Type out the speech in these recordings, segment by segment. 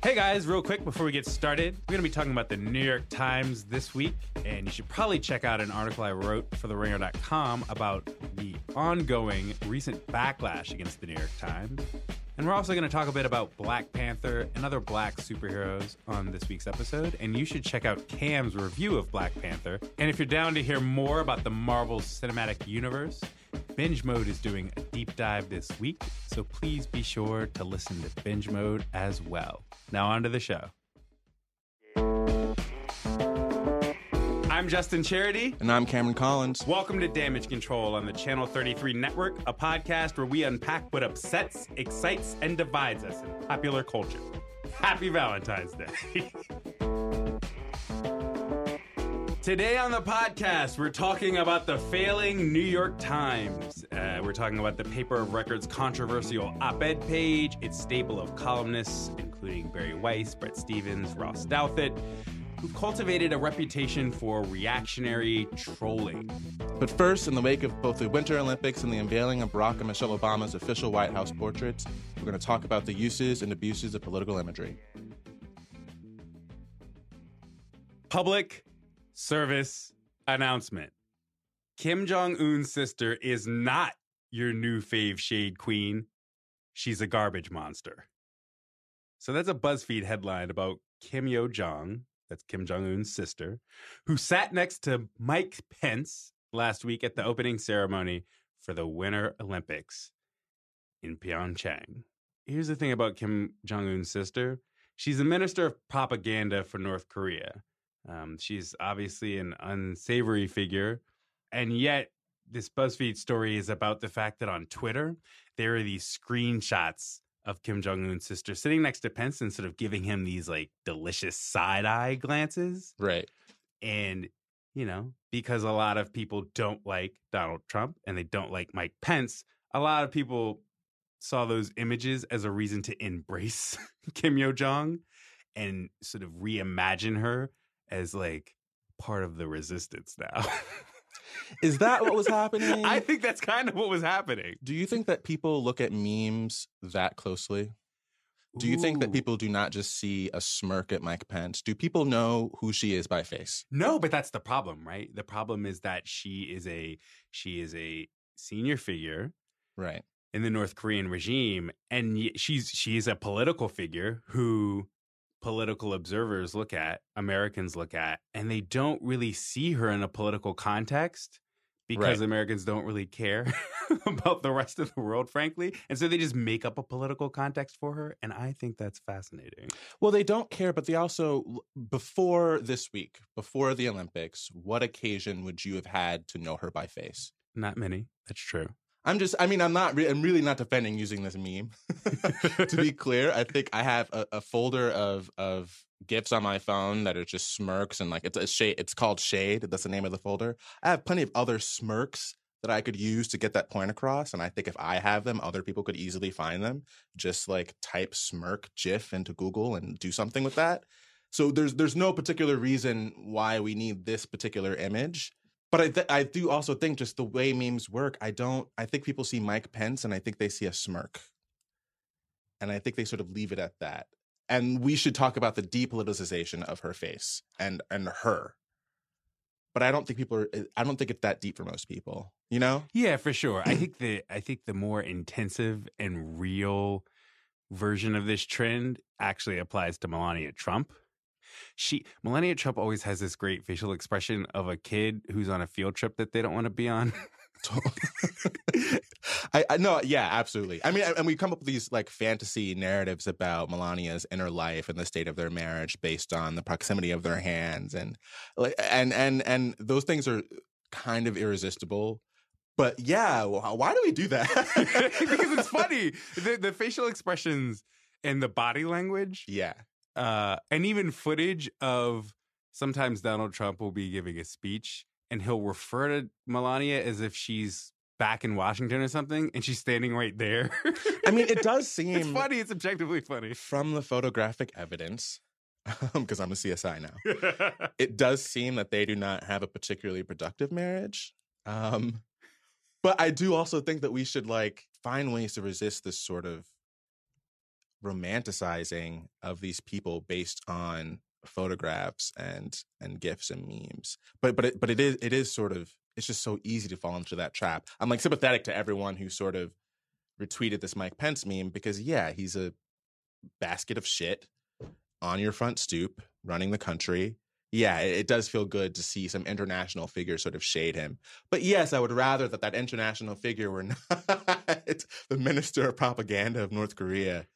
Hey guys, real quick before we get started, we're going to be talking about the New York Times this week, and you should probably check out an article I wrote for TheRinger.com about the ongoing recent backlash against the New York Times. And we're also going to talk a bit about Black Panther and other black superheroes on this week's episode. And you should check out Cam's review of Black Panther. And if you're down to hear more about the Marvel Cinematic Universe, Binge Mode is doing a deep dive this week, so please be sure to listen to Binge Mode as well. Now, on to the show. I'm Justin Charity. And I'm Cameron Collins. Welcome to Damage Control on the Channel 33 Network, a podcast where we unpack what upsets, excites, and divides us in popular culture. Happy Valentine's Day. Today on the podcast, we're talking about the failing New York Times. Uh, we're talking about the paper of record's controversial op ed page, its stable of columnists, including Bari Weiss, Bret Stephens, Ross Douthat who've cultivated a reputation for reactionary trolling. But first, in the wake of both the Winter Olympics and the unveiling of Barack and Michelle Obama's official White House portraits, we're going to talk about the uses and abuses of political imagery. Public service announcement Kim Jong un's sister is not your new fave shade queen. She's a garbage monster. So that's a BuzzFeed headline about Kim Yo Jong, that's Kim Jong un's sister, who sat next to Mike Pence last week at the opening ceremony for the Winter Olympics in Pyeongchang. Here's the thing about Kim Jong un's sister she's a minister of propaganda for North Korea. Um, she's obviously an unsavory figure. And yet, this BuzzFeed story is about the fact that on Twitter, there are these screenshots of Kim Jong Un's sister sitting next to Pence and sort of giving him these like delicious side eye glances. Right. And, you know, because a lot of people don't like Donald Trump and they don't like Mike Pence, a lot of people saw those images as a reason to embrace Kim Yo Jong and sort of reimagine her as like part of the resistance now. Is that what was happening? I think that's kind of what was happening. Do you think that people look at memes that closely? Do you think that people do not just see a smirk at Mike Pence? Do people know who she is by face? No, but that's the problem, right? The problem is that she is a she is a senior figure Right. in the North Korean regime, and she's she's a political figure who political observers look at, Americans look at, and they don't really see her in a political context because Right. Americans don't really care about the rest of the world, frankly, and so they just make up a political context for her, and I think that's fascinating. Well, they don't care, but they also, before this week, before the Olympics, what occasion would you have had to know her by face? Not many. That's true. I'm just, I mean, I'm not, re- I'm really not defending using this meme. to be clear, I think I have a, a folder of, of gifs on my phone that are just smirks and like it's a shade, it's called Shade. That's the name of the folder. I have plenty of other smirks that I could use to get that point across. And I think if I have them, other people could easily find them. Just like type smirk GIF into Google and do something with that. So there's there's no particular reason why we need this particular image. But I th- I do also think just the way memes work, I don't I think people see Mike Pence and I think they see a smirk. And I think they sort of leave it at that. And we should talk about the depoliticization of her face and and her. But I don't think people are eh, I don't think it's that deep for most people, you know? Yeah, for sure. I think the I think the more intensive and real version of this trend actually applies to Melania Trump. She Melania Trump always has this great facial expression of a kid who's on a field trip that they don't want to be on. I, I no, yeah, absolutely. I mean, and we come up with these like fantasy narratives about Melania's inner life and the state of their marriage based on the proximity of their hands, and like, and and and those things are kind of irresistible. But yeah, wh- why do we do that? because it's funny. The, the facial expressions and the body language, Yeah, uh, and even footage of sometimes Donald Trump will be giving a speech and he'll refer to Melania as if she's back in Washington or something, and she's standing right there. I mean, it does seem it's funny. It's objectively funny. from the photographic evidence, because I'm a CSI now. it does seem that they do not have a particularly productive marriage. Um, but I do also think that we should like find ways to resist this sort of romanticizing of these people based on photographs and and gifs and memes. But but it, but it is it is sort of it's just so easy to fall into that trap. I'm like sympathetic to everyone who sort of retweeted this Mike Pence meme because yeah, he's a basket of shit on your front stoop running the country. Yeah, it, it does feel good to see some international figures sort of shade him. But yes, I would rather that that international figure were not the minister of propaganda of North Korea.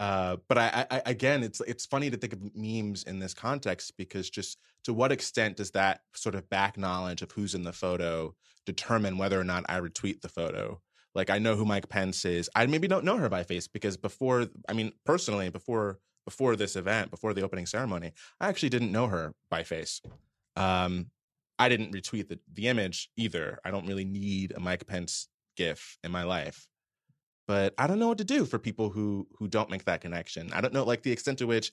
Uh, but I, I, again, it's it's funny to think of memes in this context because just to what extent does that sort of back knowledge of who's in the photo determine whether or not I retweet the photo? Like I know who Mike Pence is. I maybe don't know her by face because before, I mean, personally, before before this event, before the opening ceremony, I actually didn't know her by face. Um, I didn't retweet the, the image either. I don't really need a Mike Pence gif in my life. But I don't know what to do for people who who don't make that connection. I don't know like the extent to which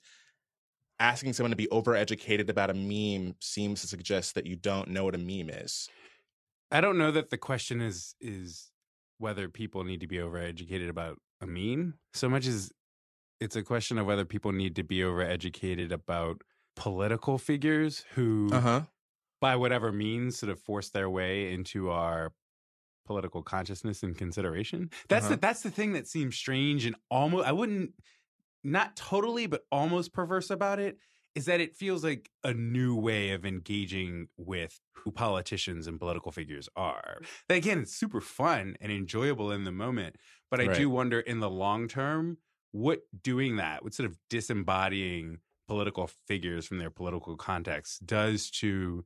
asking someone to be overeducated about a meme seems to suggest that you don't know what a meme is. I don't know that the question is is whether people need to be overeducated about a meme so much as it's a question of whether people need to be overeducated about political figures who, uh-huh. by whatever means, sort of force their way into our political consciousness and consideration. That's Uh-huh. the that's the thing that seems strange and almost I wouldn't not totally, but almost perverse about it is that it feels like a new way of engaging with who politicians and political figures are. That, again, it's super fun and enjoyable in the moment, but I Right. do wonder in the long term what doing that, what sort of disembodying political figures from their political context does to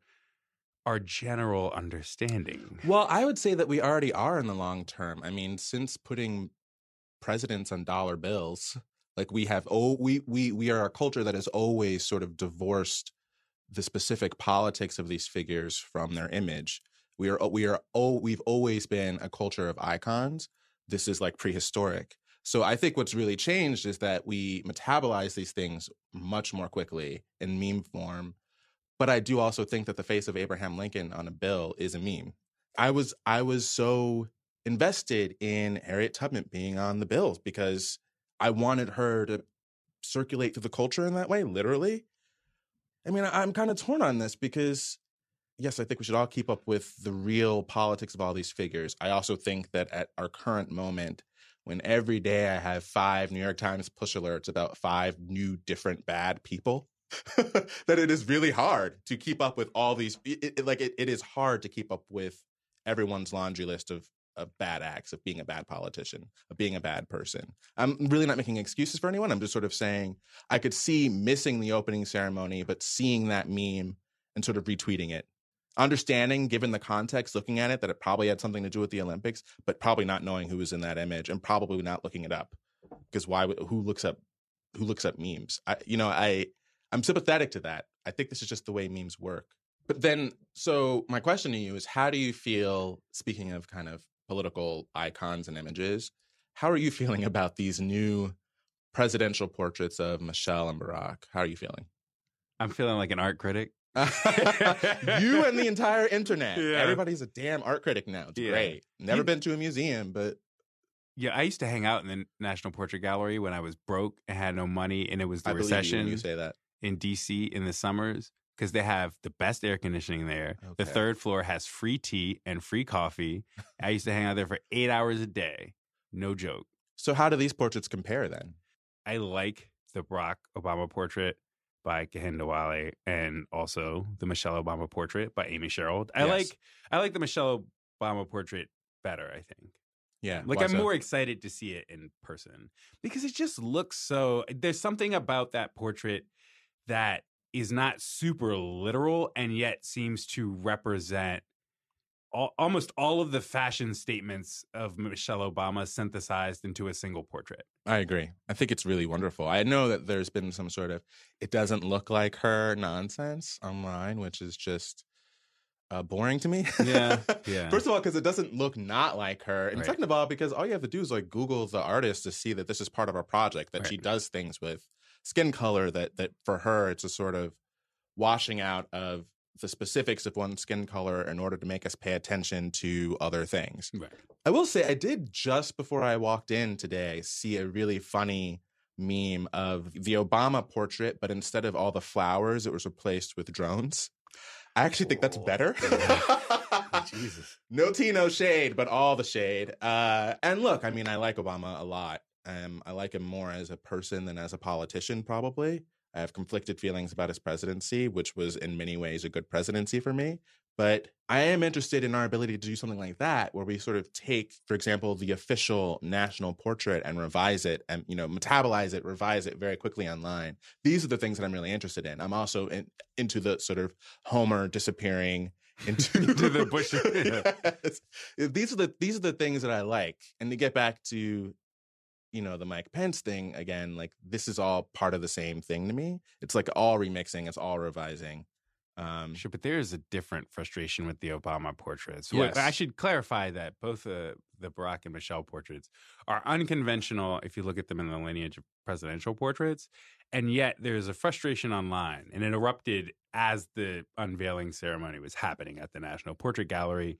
our general understanding. Well, I would say that we already are in the long term. I mean, since putting presidents on dollar bills, like we have oh we we we are a culture that has always sort of divorced the specific politics of these figures from their image. We are we are oh we've always been a culture of icons. This is like prehistoric. So I think what's really changed is that we metabolize these things much more quickly in meme form. But I do also think that the face of Abraham Lincoln on a bill is a meme. I was I was so invested in Harriet Tubman being on the bills because I wanted her to circulate through the culture in that way, literally. I mean, I'm kind of torn on this because yes, I think we should all keep up with the real politics of all these figures. I also think that at our current moment, when every day I have five New York Times push alerts about five new different bad people, that it is really hard to keep up with all these. It, it- like it, it is hard to keep up with everyone's laundry list of of bad acts, of being a bad politician, of being a bad person. I'm really not making excuses for anyone. I'm just sort of saying I could see missing the opening ceremony, but seeing that meme and sort of retweeting it. Understanding, given the context, looking at it, that it probably had something to do with the Olympics, but probably not knowing who was in that image and probably not looking it up because why? Who looks up? Who looks up memes? I, you know, I I'm sympathetic to that. I think this is just the way memes work. But then, so my question to you is how do you feel, speaking of kind of political icons and images, how are you feeling about these new presidential portraits of Michelle and Barack? How are you feeling? I'm feeling like an art critic. you and the entire internet. Yeah. Everybody's a damn art critic now. It's Yeah. great. Never You- been to a museum, but Yeah, I used to hang out in the National Portrait Gallery when I was broke and had no money, and it was the I believe you when recession you say that. In DC in the summers because they have the best air conditioning there. The third floor has free tea and free coffee. I used to hang out there for eight hours a day. No joke. So how do these portraits compare then? I like the Barack Obama portrait by Kehinde Wiley and also the Michelle Obama portrait by Amy Sherald. I Yes. like I like the Michelle Obama portrait better, I think. Yeah. Like I'm so? more excited to see it in person because it just looks so there's something about that portrait that is not super literal and yet seems to represent all, almost all of the fashion statements of Michelle Obama synthesized into a single portrait. I agree. I think it's really wonderful. I know that there's been some sort of it doesn't look like her nonsense online, which is just uh, boring to me. Yeah, yeah. First of all, because it doesn't look not like her, and Right. second of all, because all you have to do is like Google the artist to see that this is part of a project. That she does things with skin color. That that for her, it's a sort of washing out of the specifics of one skin color in order to make us pay attention to other things. Right. I will say I did just before I walked in today see a really funny meme of the Obama portrait, but instead of all the flowers, it was replaced with drones. I actually think that's Oh. better. Jesus. no tea, no shade, but all the shade. Uh, and look, I mean, I like Obama a lot. Um, I like him more as a person than as a politician, probably. I have conflicted feelings about his presidency, which was in many ways a good presidency for me. But I am interested in our ability to do something like that, where we sort of take, for example, the official national portrait and revise it and, you know, metabolize it, revise it very quickly online. These are the things that I'm really interested in. I'm also in, into the sort of Homer disappearing into Into the bush. Yes. These are the these are the things that I like. And to get back to you know the Mike Pence thing again, like this is all part of the same thing to me. It's like all remixing, it's all revising. Um Sure, but there is a different frustration with the Obama portraits. Yes. I should clarify that both uh, the Barack and Michelle portraits are unconventional if you look at them in the lineage of presidential portraits. And yet there's a frustration online, and it erupted as the unveiling ceremony was happening at the National Portrait Gallery,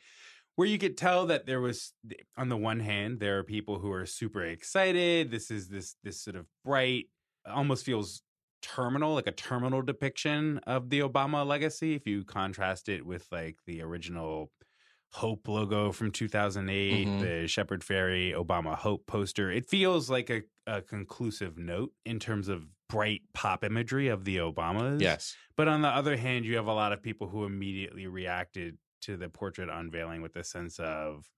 where you could tell that there was, on the one hand, there are people who are super excited. This is this this sort of bright, almost feels terminal, like a terminal depiction of the Obama legacy. If you contrast it with like the original Hope logo from 2008, Mhm. the Shepard Fairey Obama Hope poster, it feels like a, a conclusive note in terms of bright pop imagery of the Obamas. yes. But on the other hand, you have a lot of people who immediately reacted to the portrait unveiling with the sense of,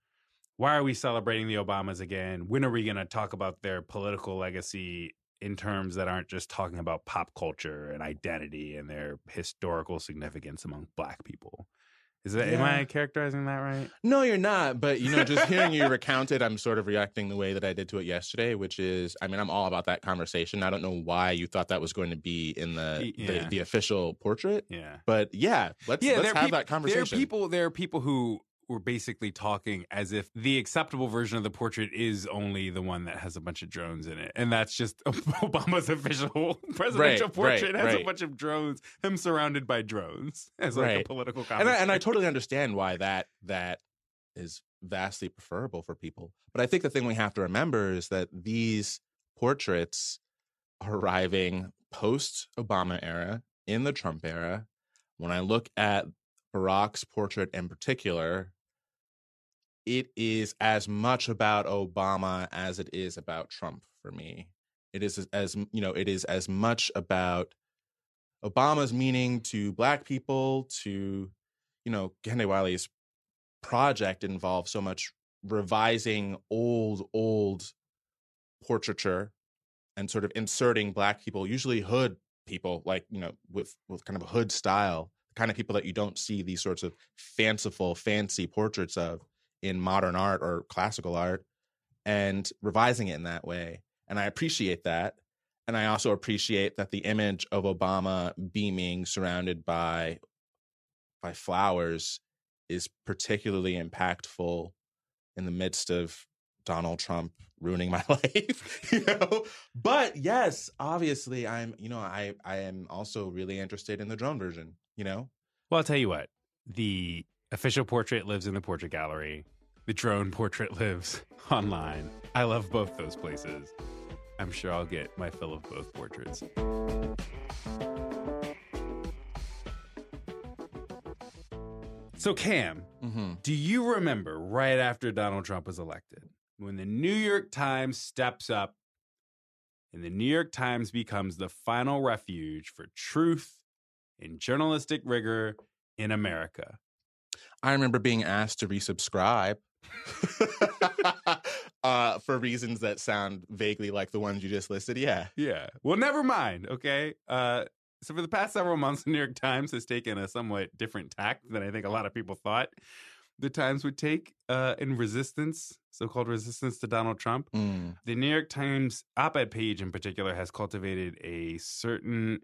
why are we celebrating the Obamas again? When are we going to talk about their political legacy in terms that aren't just talking about pop culture and identity and their historical significance among Black people? Is that am I characterizing that right? No, you're not. But you know, just hearing you recount it, I'm sort of reacting the way that I did to it yesterday, which is, I mean, I'm all about that conversation. I don't know why you thought that was going to be in the Y- the, the official portrait, Yeah. but yeah, let's yeah, let's have that conversation. There are people. There are people who were basically talking as if the acceptable version of the portrait is only the one that has a bunch of drones in it, and that's just Obama's official presidential Right, portrait right, has a bunch of drones, him surrounded by drones as like a Right. political and comment. I, and I totally understand why that that is vastly preferable for people. But I think the thing we have to remember is that these portraits are arriving post Obama era in the Trump era. When I look at Barack's portrait in particular, it is as much about Obama as it is about Trump for me. It is as- you know, it is as much about Obama's meaning to black people, to you know, Kehinde Wiley's project involves so much revising old, old portraiture and sort of inserting black people, usually hood people, like, you know, with with kind of a hood style, the kind of people that you don't see these sorts of fanciful, fancy portraits of in modern art or classical art, and revising it in that way. And I appreciate that. And I also appreciate that the image of Obama beaming surrounded by by flowers is particularly impactful in the midst of Donald Trump ruining my life, you know. But yes, obviously I'm, you know, I I am also really interested in the drone version, you know. well, I'll tell you what. The official portrait lives in the portrait gallery. The drone portrait lives online. I love both those places. I'm sure I'll get my fill of both portraits. So, Cam, Mm-hmm. do you remember right after Donald Trump was elected when the New York Times steps up and the New York Times becomes the final refuge for truth and journalistic rigor in America? I remember being asked to resubscribe uh, for reasons that sound vaguely like the ones you just listed. Yeah. Yeah. Well, never mind. Okay. Uh, so for the past several months, the New York Times has taken a somewhat different tact than I think a lot of people thought the Times would take uh, in resistance, so-called resistance to Donald Trump. Mm. The New York Times op-ed page in particular has cultivated a certain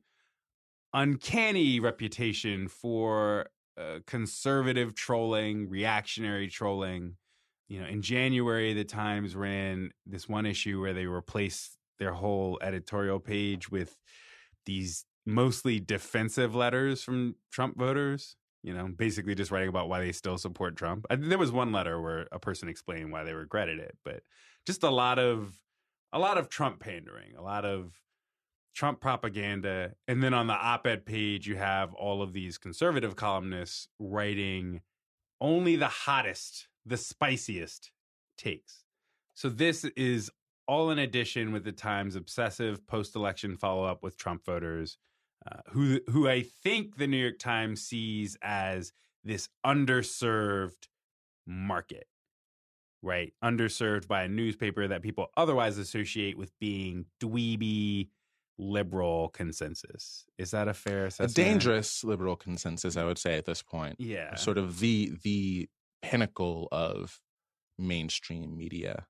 uncanny reputation for uh, conservative trolling, reactionary trolling. You know, in January, the Times ran this one issue where they replaced their whole editorial page with these mostly defensive letters from Trump voters. You know, basically just writing about why they still support Trump. I, there was one letter where a person explained why they regretted it, but just a lot of a lot of Trump pandering, a lot of Trump propaganda. And then on the op ed page, you have all of these conservative columnists writing only the hottest, the spiciest takes. So this is all in addition with the Times' obsessive post election follow up with Trump voters, uh, who, who I think the New York Times sees as this underserved market right? Underserved by a newspaper that people otherwise associate with being dweeby liberal consensus. Is that a fair assessment? A dangerous liberal consensus, I would say, at this point. Yeah. Sort of the the pinnacle of mainstream media,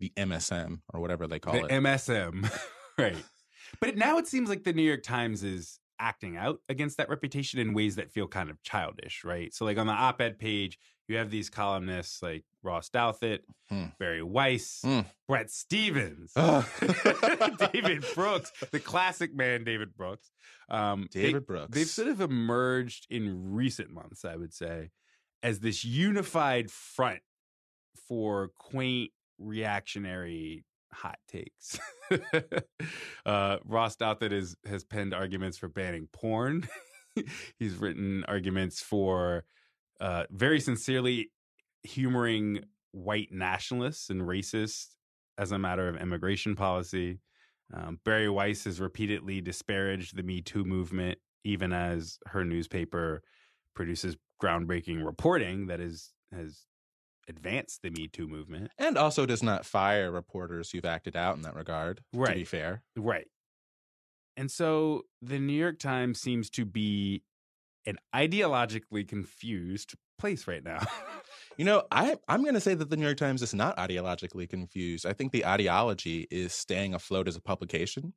the MSM or whatever they call the it. MSM. right. But now it seems like the New York Times is acting out against that reputation in ways that feel kind of childish, right? So like on the op-ed page, you have these columnists like Ross Douthat, Hmm. Bari Weiss, Hmm. Bret Stephens, David Brooks, the classic man David Brooks. Um, they- David Brooks. They've sort of emerged in recent months, I would say, as this unified front for quaint reactionary hot takes. uh, Ross Douthat is, has penned arguments for banning porn. He's written arguments for uh, very sincerely humoring white nationalists and racists as a matter of immigration policy. Um, Bari Weiss has repeatedly disparaged the Me Too movement, even as her newspaper produces groundbreaking reporting that is has advanced the Me Too movement. and also does not fire reporters who've acted out in that regard. To be Right. fair, Right. And so the New York Times seems to be an ideologically confused place right now. you know, I I'm going to say that the New York Times is not ideologically confused. I think the ideology is staying afloat as a publication,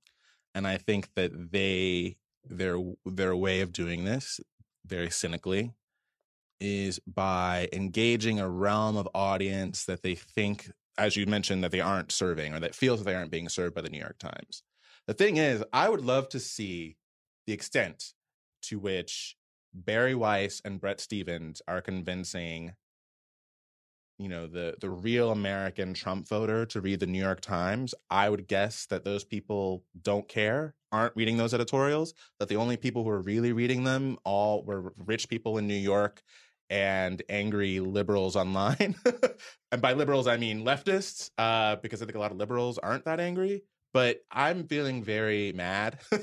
and I think that they their their way of doing this very cynically is by engaging a realm of audience that they think, as you mentioned, that they aren't serving or that feels that they aren't being served by the New York Times. The thing is, I would love to see the extent to which Bari Weiss and Bret Stephens are convincing, you know, the the real American Trump voter to read the New York Times. I would guess that those people don't care, aren't reading those editorials. That the only people who are really reading them all were rich people in New York and angry liberals online. and by liberals, I mean leftists, uh, because I think a lot of liberals aren't that angry. But I'm feeling very mad at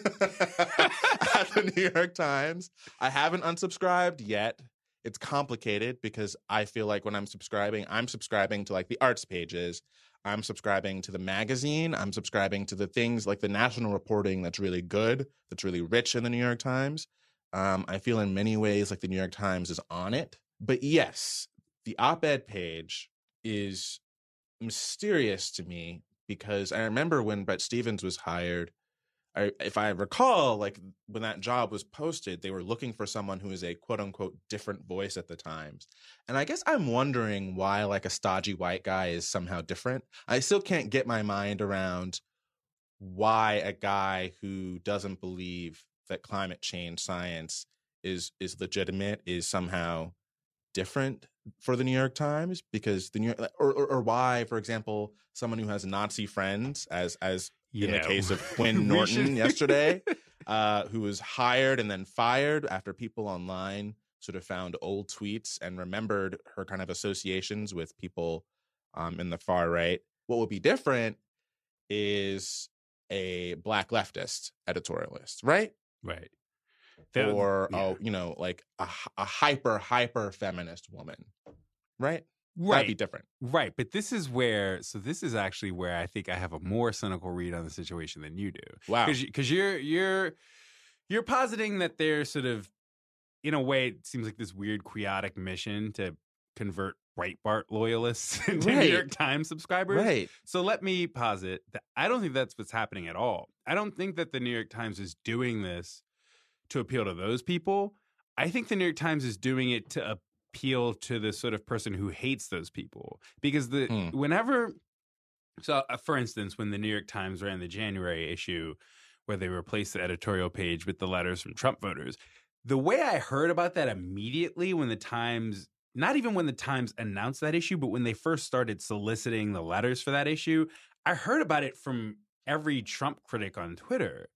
the New York Times. I haven't unsubscribed yet. It's complicated because I feel like when I'm subscribing, I'm subscribing to like the arts pages. I'm subscribing to the magazine. I'm subscribing to the things like the national reporting that's really good, that's really rich in the New York Times. Um, I feel in many ways like the New York Times is on it. But yes, the op ed page is mysterious to me because I remember when Bret Stephens was hired, I, if I recall, like when that job was posted, they were looking for someone who is a quote unquote different voice at the Times. And I guess I'm wondering why like a stodgy white guy is somehow different. I still can't get my mind around why a guy who doesn't believe that climate change science is is legitimate is somehow different for the New York Times because the New York or, or, or why, for example, someone who has Nazi friends, as as in the case of Quinn Norton yesterday, uh, who was hired and then fired after people online sort of found old tweets and remembered her kind of associations with people um, in the far right. What would be different is a black leftist editorialist, right? Right. The- or yeah. oh, you know, like a, a hyper hyper feminist woman, right? That'd right. be different. Right, but this is where so this is actually where I think I have a more cynical read on the situation than you do. Wow. Because you're you're you're positing that they're sort of in a way it seems like this weird quixotic mission to convert Breitbart loyalists into New York Times subscribers. Right. So let me posit that I don't think that's what's happening at all. I don't think that the New York Times is doing this to appeal to those people. I think the New York Times is doing it to appeal to the sort of person who hates those people. Because the Hmm. whenever so uh, for instance, when the New York Times ran the January issue where they replaced the editorial page with the letters from Trump voters, the way I heard about that immediately when the Times not even when the Times announced that issue, but when they first started soliciting the letters for that issue, I heard about it from every Trump critic on Twitter.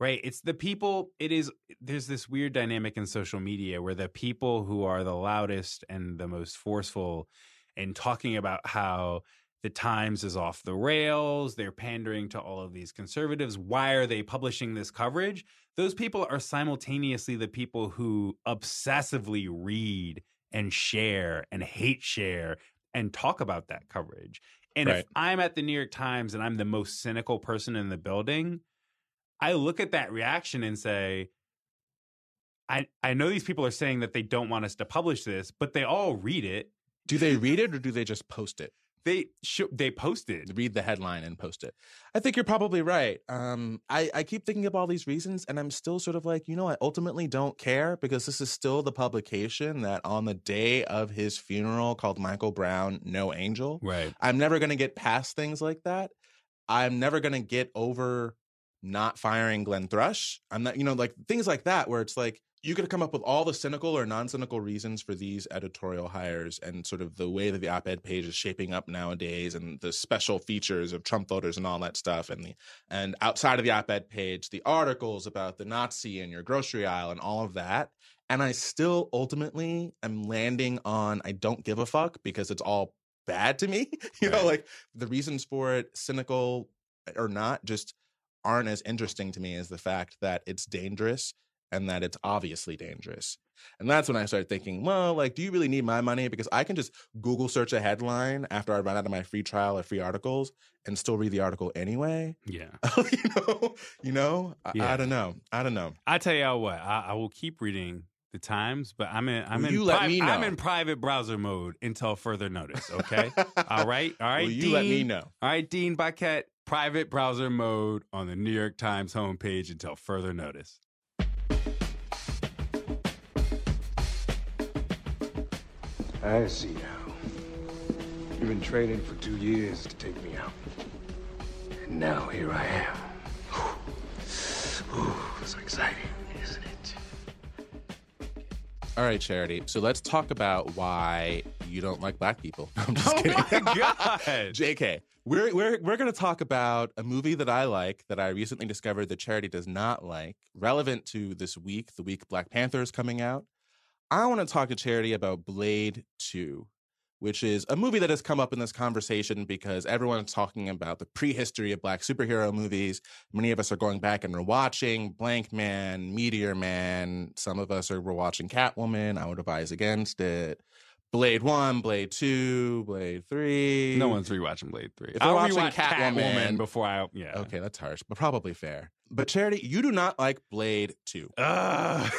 Right. It's the people, it is, there's this weird dynamic in social media where the people who are the loudest and the most forceful in talking about how the Times is off the rails, they're pandering to all of these conservatives. Why are they publishing this coverage? Those people are simultaneously the people who obsessively read and share and hate share and talk about that coverage. And Right. if I'm at the New York Times and I'm the most cynical person in the building, I look at that reaction and say, I, I know these people are saying that they don't want us to publish this, but they all read it. Do they read it or do they just post it? They sh- they posted. Read the headline and post it. I think you're probably right. Um, I, I keep thinking of all these reasons, and I'm still sort of like, you know, I ultimately don't care because this is still the publication that on the day of his funeral called Michael Brown, No Angel. Right. I'm never going to get past things like that. I'm never going to get over not firing Glenn Thrush. I'm not, you know, like things like that where it's like you could come up with all the cynical or non-cynical reasons for these editorial hires and sort of the way that the op-ed page is shaping up nowadays and the special features of Trump voters and all that stuff and the and outside of the op-ed page, the articles about the Nazi in your grocery aisle and all of that. And I still ultimately am landing on I don't give a fuck because it's all bad to me. you know, like the reasons for it, cynical eh, or not, just aren't as interesting to me as the fact that it's dangerous and that it's obviously dangerous. And that's when I started thinking, well, like, do you really need my money? Because I can just Google search a headline after I run out of my free trial of free articles and still read the article anyway. Yeah. you know, you know, I, Yeah. I don't know. I don't know. I tell y'all what, I, I will keep reading the Times, but I'm in I'm Will in you let pri- me I'm in private browser mode until further notice. Okay. all right. All right. Will you Dean, let me know? All right, Dean Baquet, private browser mode on the New York Times homepage until further notice. I see now. You've been training for two years to take me out. And now here I am. Whew. Ooh, it's exciting, isn't it? All right, Charity. So let's talk about why you don't like black people. I'm just Oh kidding. my God. JK. We're we're we're going to talk about a movie that I like that I recently discovered that Charity does not like, relevant to this week, the week Black Panther is coming out. I want to talk to Charity about Blade 2, which is a movie that has come up in this conversation because everyone's talking about the prehistory of black superhero movies. Many of us are going back and rewatching Blank Man, Meteor Man. Some of us are rewatching Catwoman. I would advise against it. Blade 1, Blade 2, Blade 3. No one's rewatching Blade 3. If I'll watching rewatch Catwoman- before I, yeah. Okay, that's harsh, but probably fair. But Charity, you do not like Blade 2. Ugh.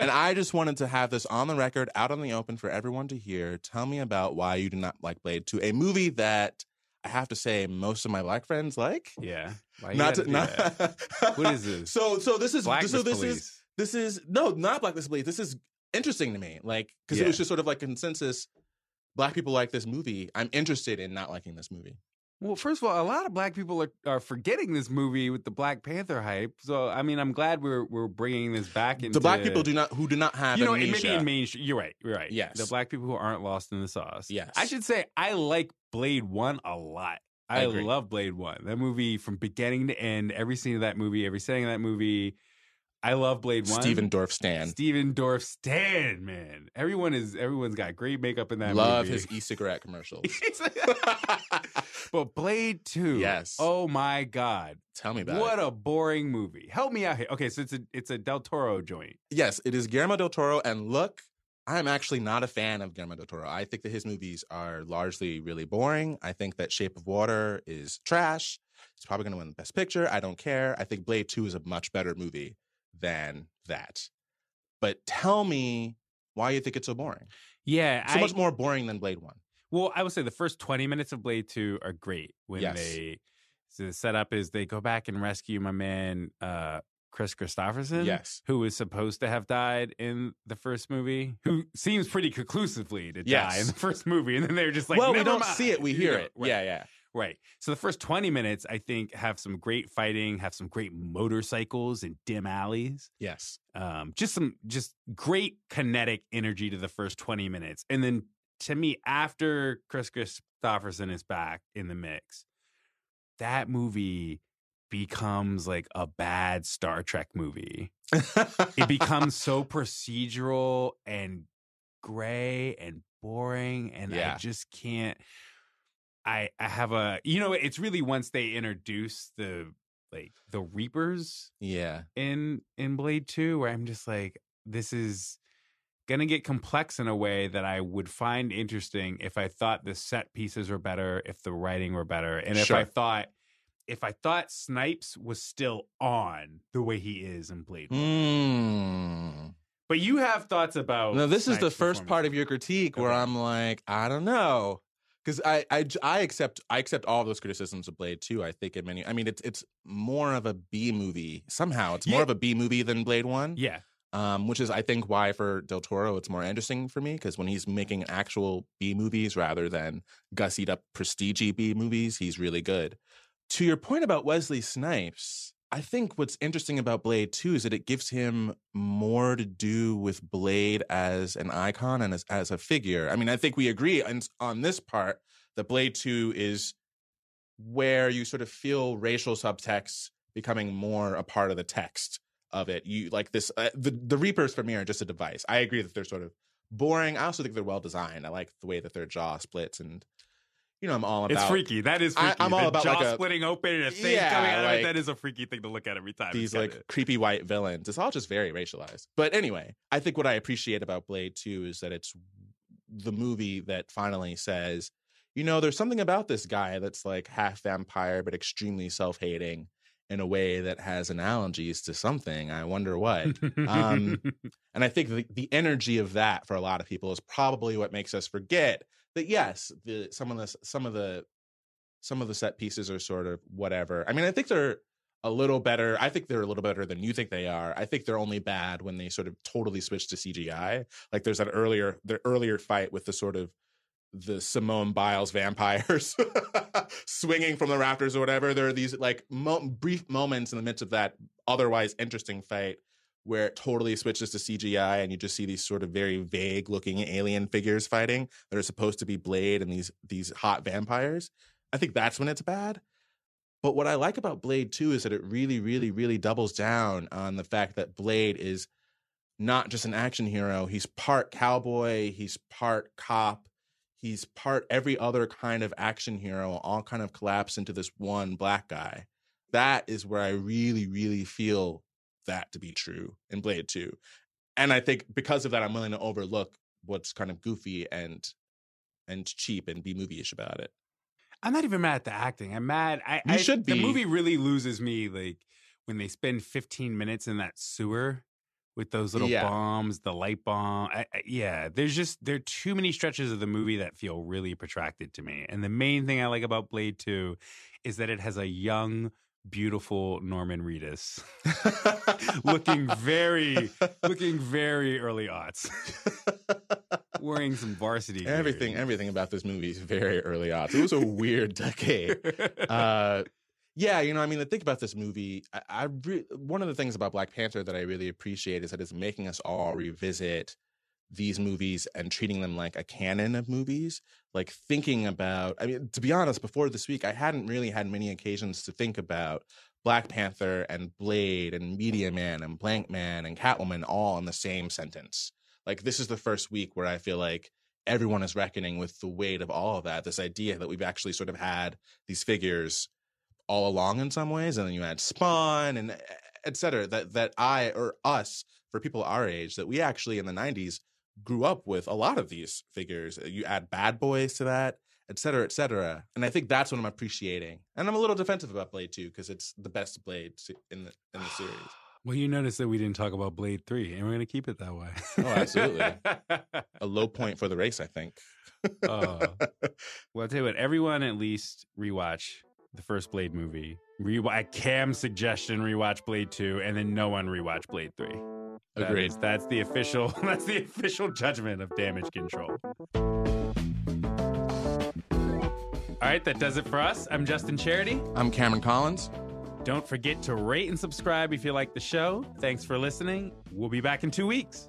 And I just wanted to have this on the record, out on the open for everyone to hear. Tell me about why you do not like Blade 2, a movie that I have to say most of my black friends like. yeah. Why Not gotta not? What is this? So so this is Blackness so this police. is this is no, not Black This Police. This is interesting to me. Like because it was just sort of like consensus black people like this movie. I'm interested in not liking this movie. Well, first of all, a lot of black people are, are forgetting this movie with the Black Panther hype. So, I mean, I'm glad we're we're bringing this back into the black people do not who do not have you know, amnesia. maybe in mainstream. You're right. You're right. Yes. the black people who aren't lost in the sauce. Yes. I should say I like Blade One a lot. I I, love Blade One. That movie from beginning to end, every scene of that movie, every setting of that movie. I love Blade One. Stephen Dorff Stan. Stephen Dorff Stan, man. Everyone is everyone's got great makeup in that Love movie. his e-cigarette commercials. but Blade Two, Yes. Oh my God, Tell me about what it. a boring movie. Help me out here. Okay, so it's a it's a Del Toro joint. yes, it is Guillermo del Toro. And look, I'm actually not a fan of Guillermo del Toro. I think that his movies are largely really boring. I think that Shape of Water is trash. It's probably going to win the Best Picture. I don't care. I think Blade 2 is a much better movie than that. But tell me why you think it's so boring. Yeah, So I, much more boring than Blade 1. Well, I would say the first 20 minutes of Blade 2 are great when Yes. they so the setup is they go back and rescue my man uh Kris Kristofferson, Yes. who was supposed to have died in the first movie, who seems pretty conclusively to die in the first movie, and then they're just like, well, we don't mind," see it, we you hear know, it. right, Yeah, yeah. Right. So the first 20 minutes, I think, have some great fighting, have some great motorcycles and dim alleys Yes. um, just some just great kinetic energy to the first 20 minutes and then to me after Kris Kristofferson is back in the mix that movie becomes like a bad Star Trek movie. It becomes so procedural and gray and boring and Yeah. I just can't I I have a you know it's really once they introduce the like the Reapers yeah. in in Blade 2 where I'm just like this is gonna get complex in a way that I would find interesting if I thought the set pieces were better, if the writing were better, and if I thought if I thought Snipes was still on the way he is in Blade. Mm. But you have thoughts about No, this is the first part of your critique where I'm like, I don't know. Because I, I, I accept I accept all of those criticisms of Blade 2. I think in many I mean it's it's more of a B movie. Somehow it's more Yeah. of a B movie than Blade One. Yeah. um, which is I think why for Del Toro it's more interesting for me because when he's making actual B movies rather than gussied up prestige B movies, he's really good. To your point about Wesley Snipes, I think what's interesting about Blade 2 is that it gives him more to do with Blade as an icon and as, as a figure. I mean, I think we agree on, on this part that Blade 2 is where you sort of feel racial subtext becoming more a part of the text of it. You like this uh, the the Reapers for me are just a device. I agree that they're sort of boring. I also think they're well designed. I like the way that their jaw splits and you know I'm all about It's freaky. That is I- freaky. I'm all the about, jaw like, a- splitting open and a thing Yeah, coming out of it. That is a freaky thing to look at every time. these like kinda- creepy white villains. It's all just very racialized. But anyway, I think what I appreciate about Blade 2 is that it's the movie that finally says, you know, there's something about this guy that's like half vampire but extremely self-hating in a way that has analogies to something. I wonder what. um, And I think the, the energy of that for a lot of people is probably what makes us forget that yes, the some of the some of the some of the set pieces are sort of whatever. I mean, I think they're a little better. I think they're a little better than you think they are. I think they're only bad when they sort of totally switch to CGI. Like there's that earlier the earlier fight with the sort of the Simone Biles vampires swinging from the rafters or whatever. There are these like mo- brief moments in the midst of that otherwise interesting fight where it totally switches to CGI and you just see these sort of very vague looking alien figures fighting that are supposed to be Blade and these these hot vampires. I think that's when it's bad. But what I like about Blade 2 is that it really, really, really doubles down on the fact that Blade is not just an action hero. He's part cowboy, he's part cop, he's part every other kind of action hero, all kind of collapse into this one black guy. That is where I really, really feel that to be true in Blade 2. And I think because of that, I'm willing to overlook what's kind of goofy and and cheap and B movie ish about it. I'm not even mad at the acting. I'm mad. I, You I- should The movie really loses me like when they spend 15 minutes in that sewer with those little Yeah. bombs, the light bomb. I, I, yeah, there's just there are too many stretches of the movie that feel really protracted to me. And the main thing I like about Blade 2 is that it has a young, beautiful Norman Reedus looking very, looking very early aughts, wearing some varsity. gear. everything, everything about this movie is very early odds. It was a weird decade. uh yeah you know i mean the thing about this movie i, I re- one of the things about black panther that i really appreciate is that it's making us all revisit these movies and treating them like a canon of movies like thinking about i mean to be honest before this week i hadn't really had many occasions to think about black panther and blade and meteor man and blank man and catwoman all in the same sentence. Like this is the first week where i feel like everyone is reckoning with the weight of all of that this idea that we've actually sort of had these figures all along in some ways and then you add spawn and et cetera that that i or us for people our age that we actually in the 90s grew up with a lot of these figures you add bad boys to that et cetera et cetera and i think that's what i'm appreciating and i'm a little defensive about blade 2 because it's the best blade in the in the series Well, you noticed that we didn't talk about Blade 3, and we're going to keep it that way. Oh, absolutely. a low point for the race i think Uh, well, I'll tell you what, everyone at least rewatch the first Blade movie. Rewatch Cam's suggestion, rewatch Blade 2, and then no one rewatch Blade 3. That Agreed. is- that's the official that's the official judgment of damage control. All right, that does it for us. I'm Justin Charity. i'm cameron collins Don't forget to rate and subscribe if you like the show. Thanks for listening. We'll be back in two weeks.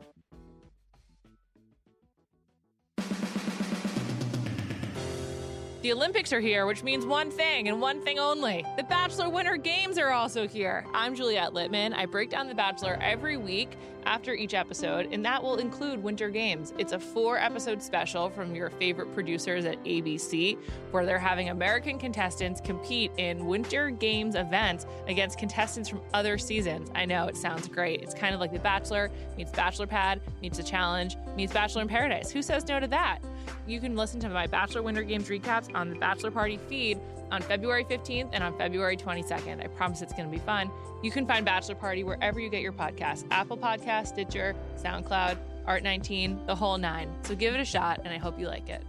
The Olympics are here, which means one thing and one thing only. The Bachelor Winter Games are also here. I'm Juliet Litman. I break down The Bachelor every week after each episode, and that will include Winter Games. It's a four episode special from your favorite producers at ABC, where they're having American contestants compete in Winter Games events against contestants from other seasons. I know it sounds great. It's kind of like The Bachelor meets Bachelor Pad, meets The Challenge, meets Bachelor in Paradise. Who says no to that? You can listen to my Bachelor Winter Games recaps on the Bachelor Party feed on February 15th and on February 22nd. I promise it's going to be fun. You can find Bachelor Party wherever you get your podcasts Apple Podcast, Stitcher, SoundCloud, Art19, the whole nine. So give it a shot, and I hope you like it.